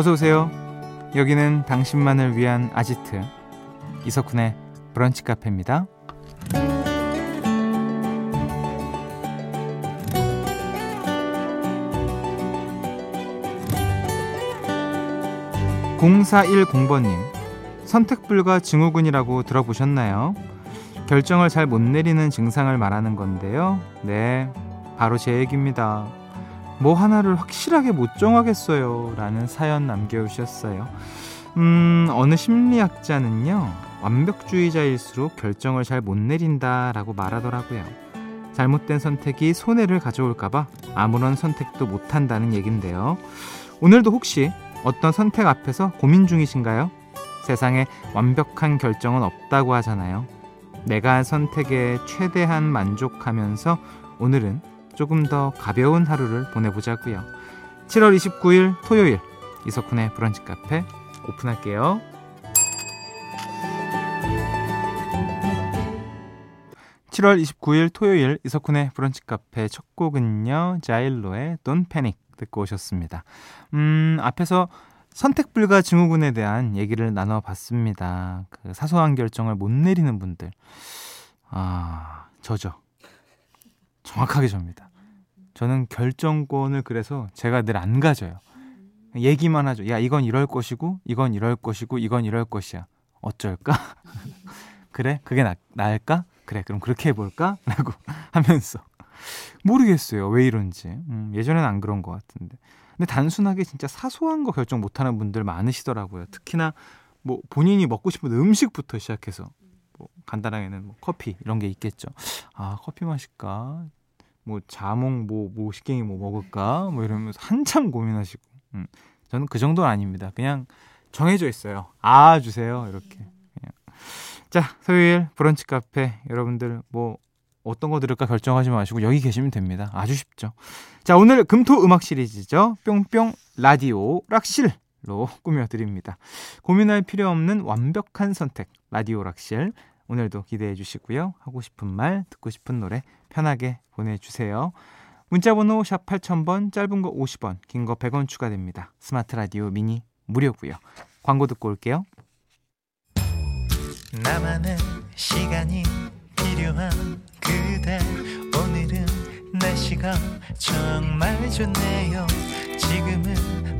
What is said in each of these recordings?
어서 오세요. 여기는 당신만을 위한 아지트 이석훈의 브런치 카페입니다. 0410번님, 선택불가 증후군이라고 들어보셨나요? 결정을 잘 못 내리는 증상을 말하는 건데요. 네, 바로 제 얘기입니다. 뭐 하나를 확실하게 못 정하겠어요. 라는 사연 남겨주셨어요. 음, 어느 심리학자는요, 완벽주의자일수록 결정을 잘 못 내린다 라고 말하더라고요. 잘못된 선택이 손해를 가져올까봐 아무런 선택도 못 한다는 얘긴데요. 오늘도 혹시 어떤 선택 앞에서 고민 중이신가요? 세상에 완벽한 결정은 없다고 하잖아요. 내가 한 선택에 최대한 만족하면서 오늘은 조금 더 가벼운 하루를 보내보자고요. 7월 29일 토요일 이석훈의 브런치 카페 오픈할게요. 7월 29일 토요일 이석훈의 브런치 카페 첫 곡은요. 자일로의 Don't Panic 듣고 오셨습니다. 음, 앞에서 선택 불가 증후군에 대한 얘기를 나눠 봤습니다. 그 사소한 결정을 못 내리는 분들. 아, 저죠. 정확하게 접니다. 저는 결정권을 그래서 제가 늘 안 가져요. 얘기만 하죠. 야, 이건 이럴 것이고, 이건 이럴 것이고, 이건 이럴 것이야. 어쩔까? 그래? 그게 나, 나을까? 그래, 그럼 그렇게 해볼까? 라고 하면서. 모르겠어요. 왜 이런지. 음, 예전에는 안 그런 것 같은데. 근데 단순하게 진짜 사소한 거 결정 못하는 분들 많으시더라고요. 특히나 뭐 본인이 먹고 싶은 음식부터 시작해서 뭐 간단하게는 뭐 커피 이런 게 있겠죠. 아 커피 마실까? 뭐 자몽 뭐 식갱이 뭐 먹을까? 뭐 이러면서 한참 고민하시고. 음, 저는 그 정도는 아닙니다. 그냥 정해져 있어요. 아 주세요 이렇게. 그냥. 자 토요일 브런치 카페 여러분들 뭐 어떤 거 들을까 결정하지 마시고 여기 계시면 됩니다. 아주 쉽죠. 자, 오늘 금토 음악 시리즈죠. 뿅뿅 라디오 락실 로 꾸며드립니다. 고민할 필요 없는 완벽한 선택 라디오 락실. 오늘도 기대해 주시고요. 하고 싶은 말, 듣고 싶은 노래 편하게 보내주세요. 문자번호 샵 8000번, 짧은 거 50원, 긴 거 100원 추가됩니다. 스마트 라디오 미니 무료고요. 광고 듣고 올게요. 나만의 시간이 필요한 그대 오늘은 날씨가 정말 좋네요 지금은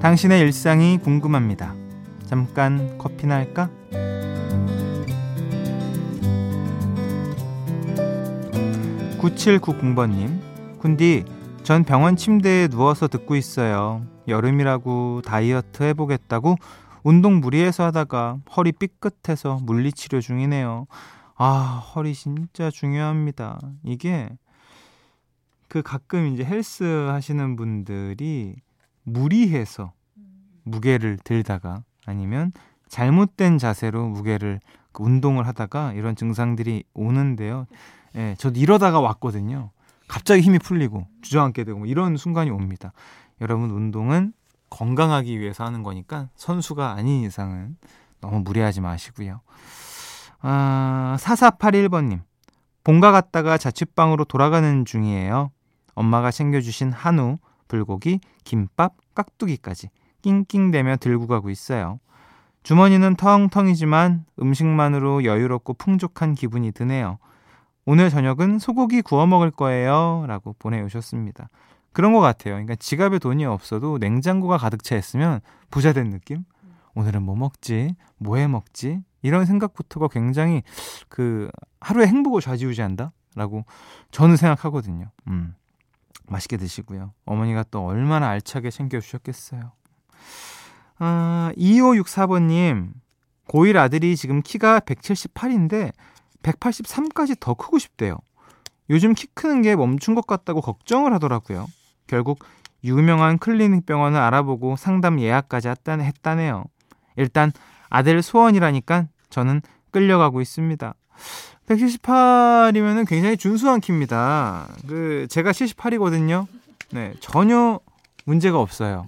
당신의 일상이 궁금합니다. 잠깐 커피나 할까? 9790번님, 군디, 전 병원 침대에 누워서 듣고 있어요. 여름이라고 다이어트 해보겠다고 운동 무리해서 하다가 허리 삐끗해서 물리치료 중이네요. 아, 허리 진짜 중요합니다. 이게 그 가끔 이제 헬스 하시는 분들이 무리해서 무게를 들다가 아니면 잘못된 자세로 무게를 그 운동을 하다가 이런 증상들이 오는데요. 예, 저도 이러다가 왔거든요. 갑자기 힘이 풀리고 주저앉게 되고 뭐 이런 순간이 옵니다. 여러분 운동은 건강하기 위해서 하는 거니까 선수가 아닌 이상은 너무 무리하지 마시고요. 아, 4481번님. 본가 갔다가 자취방으로 돌아가는 중이에요. 엄마가 챙겨주신 한우, 불고기, 김밥, 깍두기까지 낑낑대며 들고 가고 있어요. 주머니는 텅텅이지만 음식만으로 여유롭고 풍족한 기분이 드네요. 오늘 저녁은 소고기 구워 먹을 거예요. 라고 보내오셨습니다. 그런 것 같아요. 그러니까 지갑에 돈이 없어도 냉장고가 가득 차 있으면 부자 된 느낌? 오늘은 뭐 먹지? 뭐 해 먹지? 이런 생각부터가 굉장히 그 하루의 행복을 좌지우지한다? 라고 저는 생각하거든요. 음. 맛있게 드시고요. 어머니가 또 얼마나 알차게 챙겨주셨겠어요. 아, 2564번님, 고1 아들이 지금 키가 178인데 183까지 더 크고 싶대요. 요즘 키 크는 게 멈춘 것 같다고 걱정을 하더라고요. 결국 유명한 클리닉 병원을 알아보고 상담 예약까지 했다네요. 일단 아들 소원이라니까 저는 끌려가고 있습니다. 178이면은 굉장히 준수한 키입니다. 그 제가 78이거든요. 네, 전혀 문제가 없어요.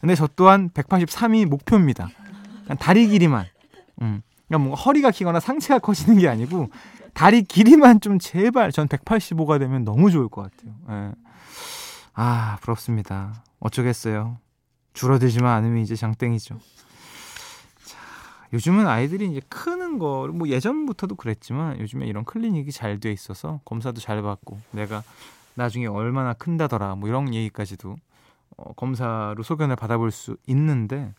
근데 저 또한 183이 목표입니다. 다리 길이만. 음. 그러니까 뭔가 허리가 기거나 상체가 커지는 게 아니고 다리 길이만 좀 제발 전 185가 되면 너무 좋을 것 같아요. 네. 아, 부럽습니다. 어쩌겠어요. 줄어들지만 않으면 이제 장땡이죠. 자, 요즘은 아이들이 이제 크는 거, 뭐 예전부터도 그랬지만 요즘에 이런 클리닉이 잘 돼 있어서 검사도 잘 받고 내가 나중에 얼마나 큰다더라 뭐 이런 얘기까지도 어, 검사로 소견을 받아볼 수 있는데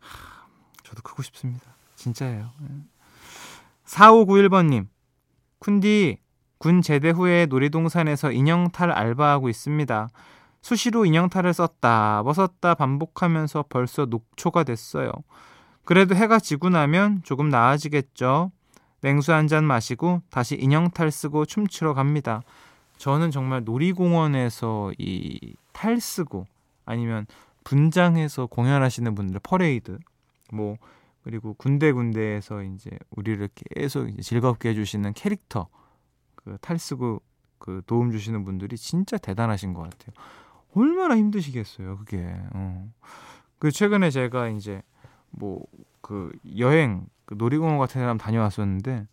하, 저도 크고 싶습니다. 진짜예요. 4591번님, 쿤디, 군 제대 후에 놀이동산에서 인형탈 알바하고 있습니다. 수시로 인형탈을 썼다, 벗었다 반복하면서 벌써 녹초가 됐어요. 그래도 해가 지고 나면 조금 나아지겠죠. 냉수 한 잔 마시고 다시 인형 탈 쓰고 춤추러 갑니다. 저는 정말 놀이공원에서 이 탈 쓰고 아니면 분장해서 공연하시는 분들 퍼레이드 뭐 그리고 군데군데에서 이제 우리를 계속 이제 즐겁게 해주시는 캐릭터 그 탈 쓰고 그 도움 주시는 분들이 진짜 대단하신 것 같아요. 얼마나 힘드시겠어요, 그게. 어. 그 최근에 제가 이제 뭐 그 여행 그 놀이공원 같은 데 한번 다녀왔었는데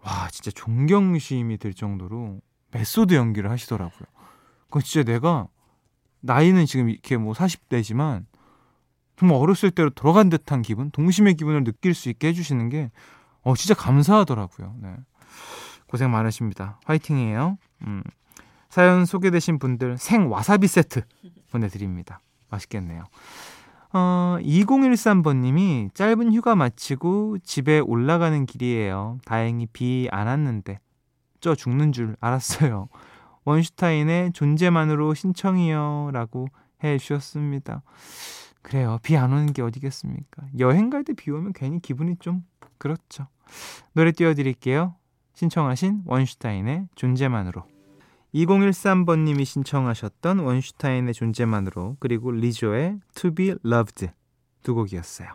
와 진짜 존경심이 들 정도로 method 연기를 하시더라고요. 그 진짜 내가 나이는 지금 이렇게 뭐 40대지만 정말 어렸을 때로 돌아간 듯한 기분, 동심의 기분을 느낄 수 있게 해주시는 게, 어, 진짜 감사하더라고요. 네. 고생 많으십니다. 화이팅이에요. 음. 사연 소개되신 분들 생 와사비 세트 보내드립니다. 맛있겠네요. 어, 2013번님이 짧은 휴가 마치고 집에 올라가는 길이에요. 다행히 비 안 왔는데, 쪄 죽는 줄 알았어요. 원슈타인의 존재만으로 신청이요. 라고 해 주셨습니다. 그래요. 비 안 오는 게 어디겠습니까? 여행 갈 때 비 오면 괜히 기분이 좀 그렇죠. 노래 띄워드릴게요. 신청하신 원슈타인의 존재만으로. 2013번님이 신청하셨던 원슈타인의 존재만으로 그리고 리조의 To Be Loved 두 곡이었어요.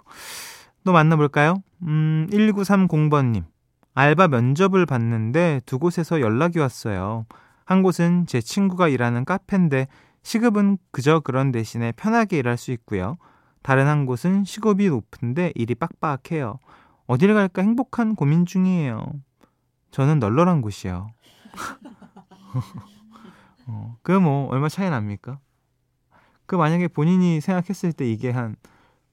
또 만나볼까요? 음, 1930번님. 알바 면접을 봤는데 두 곳에서 연락이 왔어요. 한 곳은 제 친구가 일하는 카페인데 시급은 그저 그런 대신에 편하게 일할 수 있고요. 다른 한 곳은 시급이 높은데 일이 빡빡해요. 어딜 갈까 행복한 고민 중이에요. 저는 널널한 곳이요. 어, 그뭐 얼마 차이 납니까? 그 만약에 본인이 생각했을 때 이게 한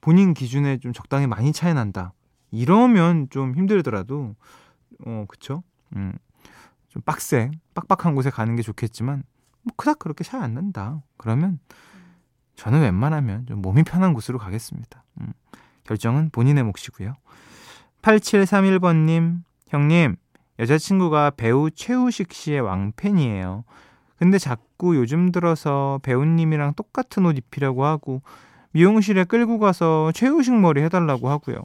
본인 기준에 좀 적당히 많이 차이 난다. 이러면 좀 힘들더라도 어 그쵸? 음. 좀 빡세, 빡빡한 곳에 가는 게 좋겠지만 뭐 그닥 그렇게 차이 안 난다. 그러면 저는 웬만하면 좀 몸이 편한 곳으로 가겠습니다. 음, 결정은 본인의 몫이고요. 8731번님, 형님, 여자친구가 배우 최우식 씨의 왕팬이에요. 근데 자꾸 요즘 들어서 배우님이랑 똑같은 옷 입히려고 하고 미용실에 끌고 가서 최우식 머리 해달라고 하고요.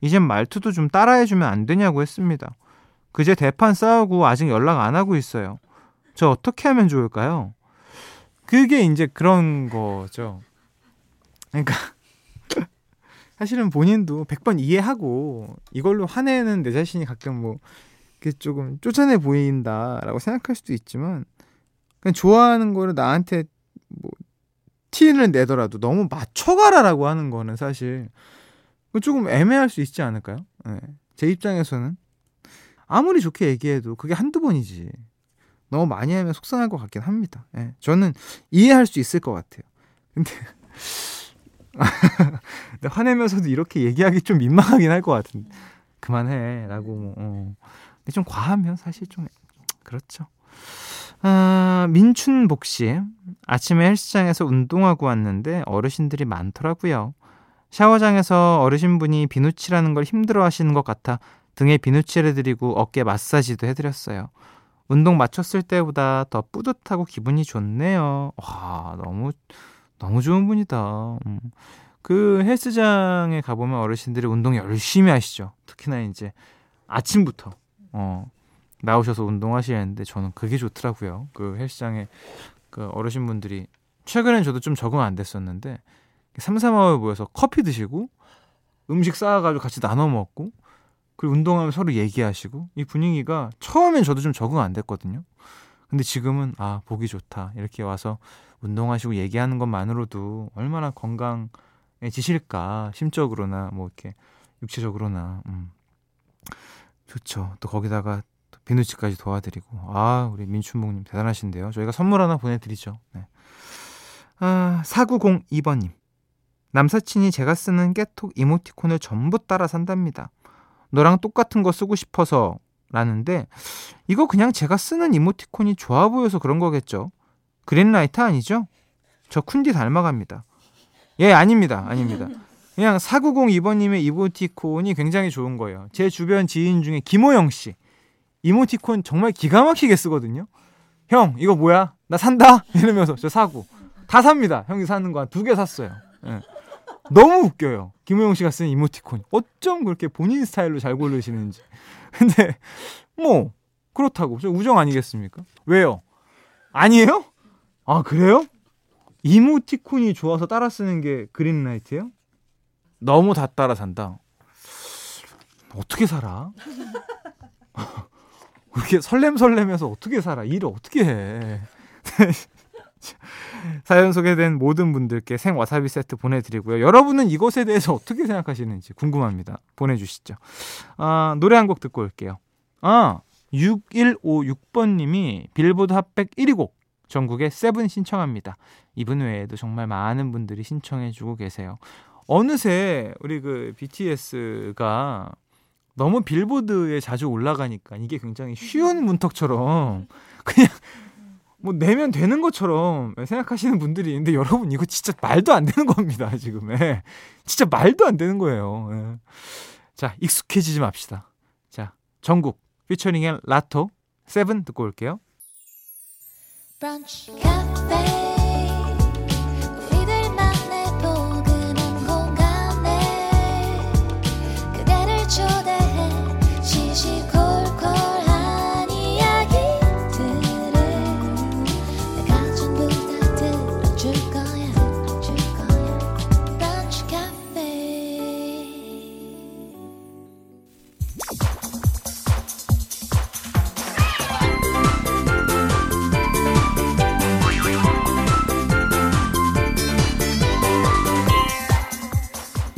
이젠 말투도 좀 따라해주면 안 되냐고 했습니다. 그제 대판 싸우고 아직 연락 안 하고 있어요. 저 어떻게 하면 좋을까요? 그게 이제 그런 거죠. 그러니까 사실은 본인도 100번 이해하고 이걸로 화내는 내 자신이 가끔 뭐 조금 쪼잔해 보인다라고 생각할 수도 있지만 그냥 좋아하는 거를 나한테 뭐 티를 내더라도 너무 맞춰가라라고 하는 거는 사실 조금 애매할 수 있지 않을까요? 네. 제 입장에서는 아무리 좋게 얘기해도 그게 한두 번이지. 너무 많이 하면 속상할 것 같긴 합니다. 예, 저는 이해할 수 있을 것 같아요. 근데, 근데 화내면서도 이렇게 얘기하기 좀 민망하긴 할 것 같은데 그만해 라고 뭐 어. 근데 좀 과하면 사실 좀 그렇죠. 아, 민춘복 씨 아침에 헬스장에서 운동하고 왔는데 어르신들이 많더라고요. 샤워장에서 어르신분이 비누칠하는 걸 힘들어 하시는 것 같아 등에 비누칠 해 드리고 어깨 마사지도 해 드렸어요. 운동 마쳤을 때보다 더 뿌듯하고 기분이 좋네요. 와, 너무, 너무 좋은 분이다. 음. 그 헬스장에 가보면 어르신들이 운동 열심히 하시죠. 특히나 이제 아침부터, 어, 나오셔서 운동하시는데 저는 그게 좋더라고요. 그 헬스장에 그 어르신분들이 최근엔 저도 좀 적응 안 됐었는데 삼삼오에 모여서 커피 드시고 음식 쌓아가지고 같이 나눠 먹고 그리고 운동하면 서로 얘기하시고 이 분위기가 처음엔 저도 좀 적응 안 됐거든요. 근데 지금은 아 보기 좋다 이렇게 와서 운동하시고 얘기하는 것만으로도 얼마나 건강해지실까 심적으로나 뭐 이렇게 육체적으로나 음. 좋죠. 또 거기다가 또 비누치까지 도와드리고 아 우리 민춘봉님 대단하신데요. 저희가 선물 하나 보내드리죠. 네. 아 4902번님 남사친이 제가 쓰는 깨톡 이모티콘을 전부 따라 산답니다. 너랑 똑같은 거 쓰고 싶어서 라는데 이거 그냥 제가 쓰는 이모티콘이 좋아 보여서 그런 거겠죠. 그린라이트 아니죠? 저 쿤디 닮아갑니다. 예, 아닙니다. 아닙니다. 그냥 4902번님의 이모티콘이 굉장히 좋은 거예요. 제 주변 지인 중에 김호영 씨. 이모티콘 정말 기가 막히게 쓰거든요. 형, 이거 뭐야? 나 산다? 이러면서 저 사고. 다 삽니다. 형이 사는 거 한 두 개 샀어요. 예. 너무 웃겨요. 김호영 씨가 쓴 이모티콘. 어쩜 그렇게 본인 스타일로 잘 고르시는지. 근데, 뭐, 그렇다고. 저 우정 아니겠습니까? 왜요? 아니에요? 아, 그래요? 이모티콘이 좋아서 따라 쓰는 게 그린라이트예요? 너무 다 따라 산다. 어떻게 살아? 그렇게 설렘설렘해서 어떻게 살아? 일을 어떻게 해? 사연 소개된 모든 분들께 생와사비 세트 보내드리고요. 여러분은 이것에 대해서 어떻게 생각하시는지 궁금합니다. 보내주시죠. 아, 노래 한 곡 듣고 올게요. 아, 6156번님이 빌보드 핫백 1위 곡 전국에 세븐 신청합니다. 이분 외에도 정말 많은 분들이 신청해주고 계세요. 어느새 우리 그 BTS가 너무 빌보드에 자주 올라가니까 이게 굉장히 쉬운 문턱처럼 그냥 뭐 내면 되는 것처럼 생각하시는 분들이 있는데 여러분 이거 진짜 말도 안 되는 겁니다 지금 예. 진짜 말도 안 되는 거예요 예. 자 익숙해지지 맙시다 자 전국 피처링의 라토 세븐 듣고 올게요 브런치,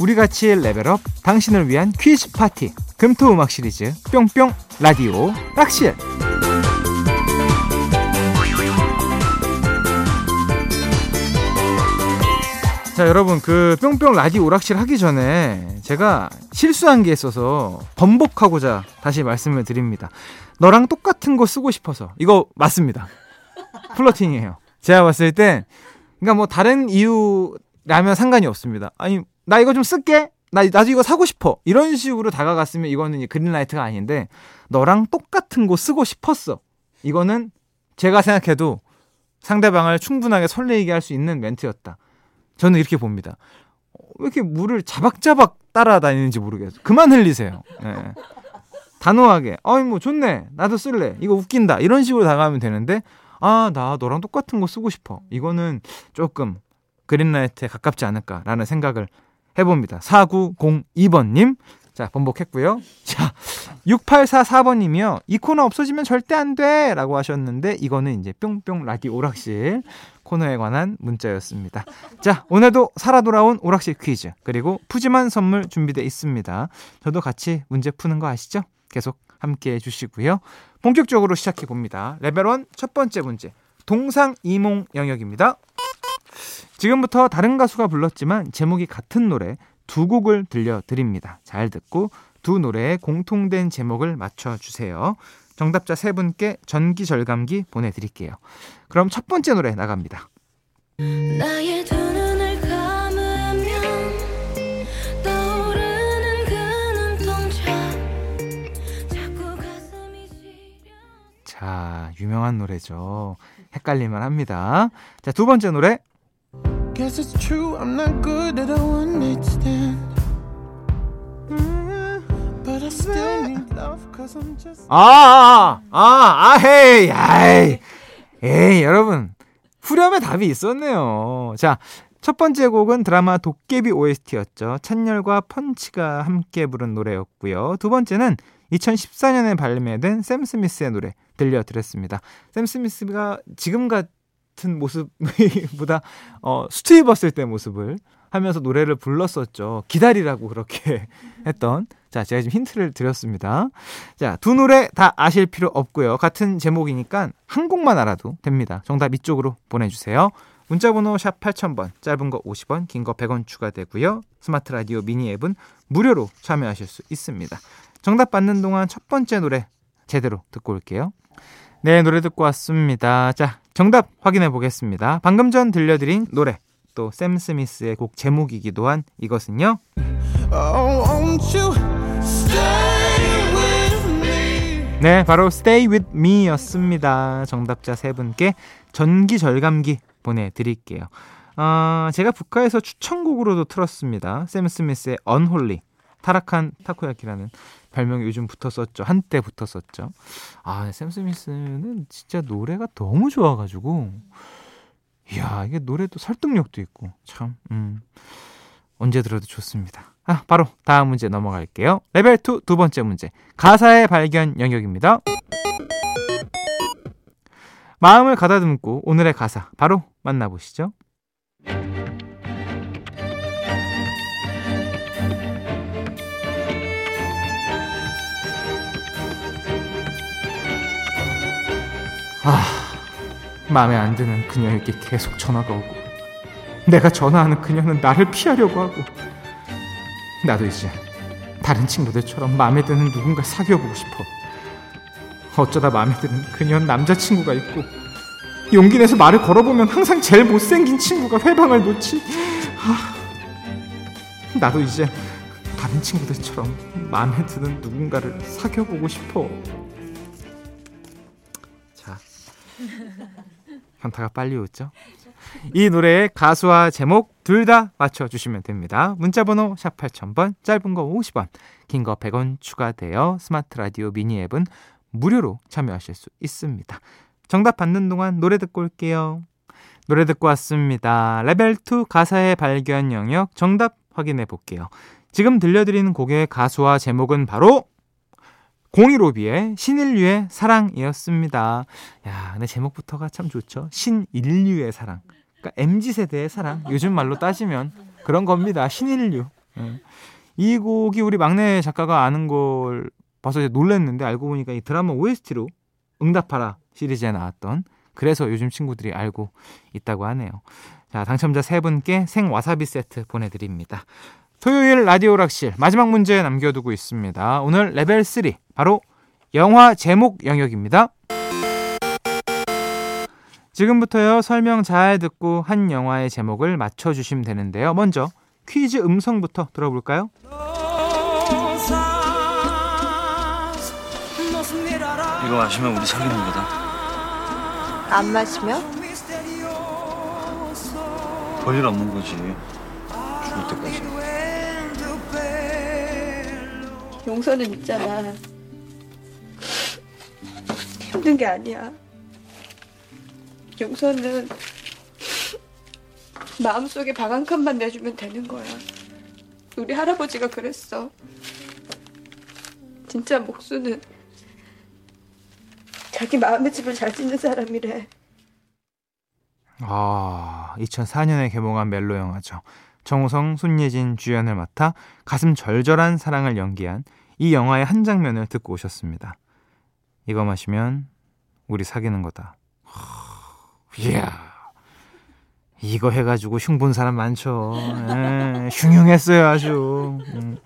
우리 같이 level up 당신을 위한 퀴즈 파티 금토 음악 시리즈 뿅뿅 라디오락실. 자 여러분 그 뿅뿅 라디오 오락실 하기 전에 제가 실수한 게 있어서 번복하고자 다시 말씀을 드립니다. 너랑 똑같은 거 쓰고 싶어서. 이거 맞습니다. flirting이에요. 제가 봤을 땐 그러니까 뭐 다른 이유라면 상관이 없습니다. 아니 나 이거 좀 쓸게. 나 나도 이거 사고 싶어. 이런 식으로 다가갔으면 이거는 그린라이트가 아닌데 너랑 똑같은 거 쓰고 싶었어. 이거는 제가 생각해도 상대방을 충분하게 설레이게 할 수 있는 멘트였다. 저는 이렇게 봅니다. 왜 이렇게 물을 자박자박 따라다니는지 모르겠어요. 그만 흘리세요. 네. 단호하게. 어이, 뭐, 좋네. 나도 쓸래. 이거 웃긴다. 이런 식으로 다가가면 되는데, 아, 나 너랑 똑같은 거 쓰고 싶어. 이거는 조금 그린라이트에 가깝지 않을까라는 생각을 해봅니다. 4902번님. 자, 번복했고요. 자, 6844번님이요. 이 코너 없어지면 절대 안 돼! 라고 하셨는데, 이거는 이제 뿅뿅 라디 오락실 코너에 관한 문자였습니다. 자, 오늘도 살아 돌아온 오락실 퀴즈, 그리고 푸짐한 선물 준비되어 있습니다. 저도 같이 문제 푸는 거 아시죠? 계속 함께 해주시고요. 본격적으로 시작해 봅니다. 레벨 1 첫 번째 문제. 동상 이몽 영역입니다. 지금부터 다른 가수가 불렀지만 제목이 같은 노래 두 곡을 들려드립니다. 잘 듣고 두 노래의 공통된 제목을 맞춰주세요. 정답자 세 분께 전기 절감기 보내드릴게요. 그럼 첫 번째 노래 나갑니다. 자, 유명한 노래죠. 헷갈릴만 합니다. 자, 두 번째 노래 Guess it's true, I'm not good at a one night stand. But I still need love cause I'm just. 아, 아, 아, 아, 헤이, 아이. 에이, 여러분. 후렴에 답이 있었네요. 자, 첫 번째 곡은 드라마 도깨비 OST였죠. 찬열과 펀치가 함께 부른 노래였고요. 두 번째는 2014년에 발매된 샘 스미스의 노래 들려드렸습니다. 샘 스미스가 지금 같 은 모습보다 어, 수트 입었을 때 모습을 하면서 노래를 불렀었죠. 기다리라고 그렇게 했던. 자, 제가 지금 힌트를 드렸습니다. 자, 두 노래 다 아실 필요 없고요. 같은 제목이니까 한 곡만 알아도 됩니다. 정답 이쪽으로 보내주세요. 문자번호 샵 8000번, 짧은 거 50원, 긴 거 100원 추가되고요. 스마트 라디오 미니 앱은 무료로 참여하실 수 있습니다. 정답 받는 동안 첫 번째 노래 제대로 듣고 올게요. 네, 노래 듣고 왔습니다. 자, 정답 확인해 보겠습니다. 방금 전 들려드린 노래, 또 샘 스미스의 곡 제목이기도 한 이것은요. 네, 바로 Stay With Me였습니다. 정답자 세 분께 전기 절감기 보내드릴게요. 어, 제가 북카에서 추천곡으로도 틀었습니다. 샘 스미스의 Unholy. 타락한 타코야키라는 별명이 요즘 붙었었죠. 한때 붙었었죠. 아, 샘 스미스는 진짜 노래가 너무 좋아가지고, 이야, 이게 노래도 설득력도 있고, 참, 음, 언제 들어도 좋습니다. 아, 바로 다음 문제 넘어갈게요. 레벨 2 두 번째 문제. 가사의 발견 영역입니다. 마음을 가다듬고 오늘의 가사 바로 만나보시죠. 아, 마음에 안 드는 그녀에게 계속 전화가 오고, 내가 전화하는 그녀는 나를 피하려고 하고, 나도 이제 다른 친구들처럼 마음에 드는 누군가 사귀어보고 싶어. 어쩌다 마음에 드는 그녀는 남자친구가 있고, 용기 내서 말을 걸어보면 항상 제일 못생긴 친구가 회방을 놓지. 아, 나도 이제 다른 친구들처럼 마음에 드는 누군가를 사귀어보고 싶어. 자, 현타가 빨리 오죠? 이 노래의 가수와 제목 둘 다 맞춰주시면 됩니다. 문자번호 샵 8000번, 짧은 거 50원, 긴 거 100원 추가되어 스마트 라디오 미니 앱은 무료로 참여하실 수 있습니다. 정답 받는 동안 노래 듣고 올게요. 노래 듣고 왔습니다. 레벨 2 가사의 발견 영역 정답 확인해 볼게요. 지금 들려드리는 곡의 가수와 제목은 바로 공일오비의 신인류의 사랑이었습니다. 야, 근데 제목부터가 참 좋죠. 신인류의 사랑. 그러니까 MZ 세대의 사랑. 요즘 말로 따지면 그런 겁니다. 신인류. 예. 이 곡이 우리 막내 작가가 아는 걸 봐서 놀랐는데 알고 보니까 이 드라마 OST로 응답하라 시리즈에 나왔던 그래서 요즘 친구들이 알고 있다고 하네요. 자, 당첨자 세 분께 생 와사비 세트 보내드립니다. 토요일 라디오락실 마지막 문제 남겨두고 있습니다. 오늘 레벨 3 바로 영화 제목 영역입니다. 지금부터요 설명 잘 듣고 한 영화의 제목을 맞춰주시면 되는데요. 먼저 퀴즈 음성부터 들어볼까요? 이거 마시면 우리 사귀는 거다. 안 마시면? 별일 없는 거지. 죽을 때까지. 용서는 있잖아. 힘든 게 아니야. 용서는 마음속에 방 한 칸만 내주면 되는 거야. 우리 할아버지가 그랬어. 진짜 목수는 자기 마음의 집을 잘 짓는 사람이래. 아, 2004년에 개봉한 멜로 영화죠. 정우성, 손예진 주연을 맡아 가슴 절절한 사랑을 연기한 이 영화의 한 장면을 듣고 오셨습니다. 이거 마시면 우리 사귀는 거다. 이야. 이거 해가지고 흉 본 사람 많죠. 에, 흉흉했어요, 아주. 음.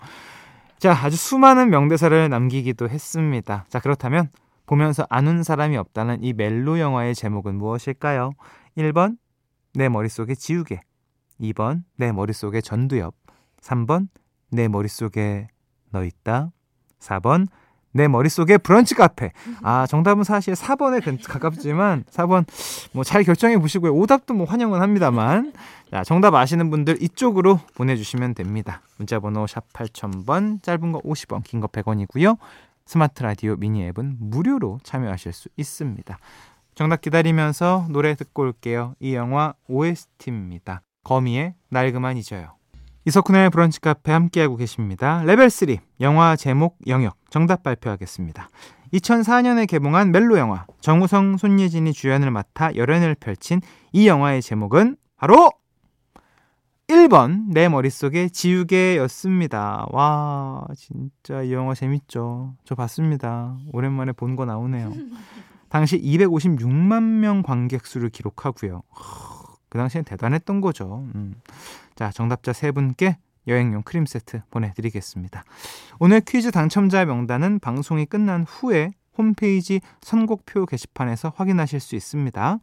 자, 아주 수많은 명대사를 남기기도 했습니다. 자, 그렇다면 보면서 아는 사람이 없다는 이 멜로 영화의 제목은 무엇일까요? 1번 내 머릿속에 지우개 2번 내 머릿속에 전두엽 3번 내 머릿속에 너 있다 4번 내 머릿속에 브런치 카페. 아, 정답은 사실 4번에 가깝지만 4번 뭐 잘 결정해 보시고요. 오답도 뭐 환영은 합니다만. 자, 정답 아시는 분들 이쪽으로 보내 주시면 됩니다. 문자 번호 샵 8000번, 짧은 거 50원, 긴 거 100원이고요. 스마트 라디오 미니 앱은 무료로 참여하실 수 있습니다. 정답 기다리면서 노래 듣고 올게요. 이 영화 OST입니다. 거미의 날 그만 잊어요. 이석훈의 브런치 카페 함께하고 계십니다. 레벨 3 영화 제목 영역 정답 발표하겠습니다. 2004년에 개봉한 멜로 영화 정우성 손예진이 주연을 맡아 열연을 펼친 이 영화의 제목은 바로 1번 내 머릿속에 지우개였습니다. 와 진짜 이 영화 재밌죠. 저 봤습니다. 오랜만에 본 거 나오네요. 당시 256만 명 관객 수를 기록하고요. 그 당시엔 대단했던 거죠. 음. 자, 정답자 세 분께 여행용 크림 세트 보내드리겠습니다. 오늘 퀴즈 당첨자 명단은 방송이 끝난 후에 홈페이지 선곡표 게시판에서 확인하실 수 있습니다.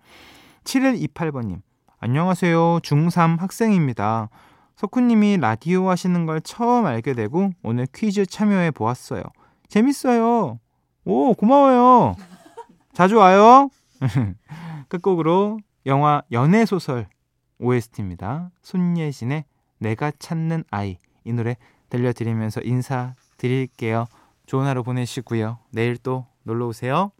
7128번님, 안녕하세요. 중3 학생입니다. 석훈님이 라디오 하시는 걸 처음 알게 되고 오늘 퀴즈 참여해 보았어요. 재밌어요. 오, 고마워요. 자주 와요. 끝곡으로 영화 연애소설 OST입니다. 손예진의 내가 찾는 아이 이 노래 들려드리면서 인사드릴게요. 좋은 하루 보내시고요. 내일 또 놀러 오세요.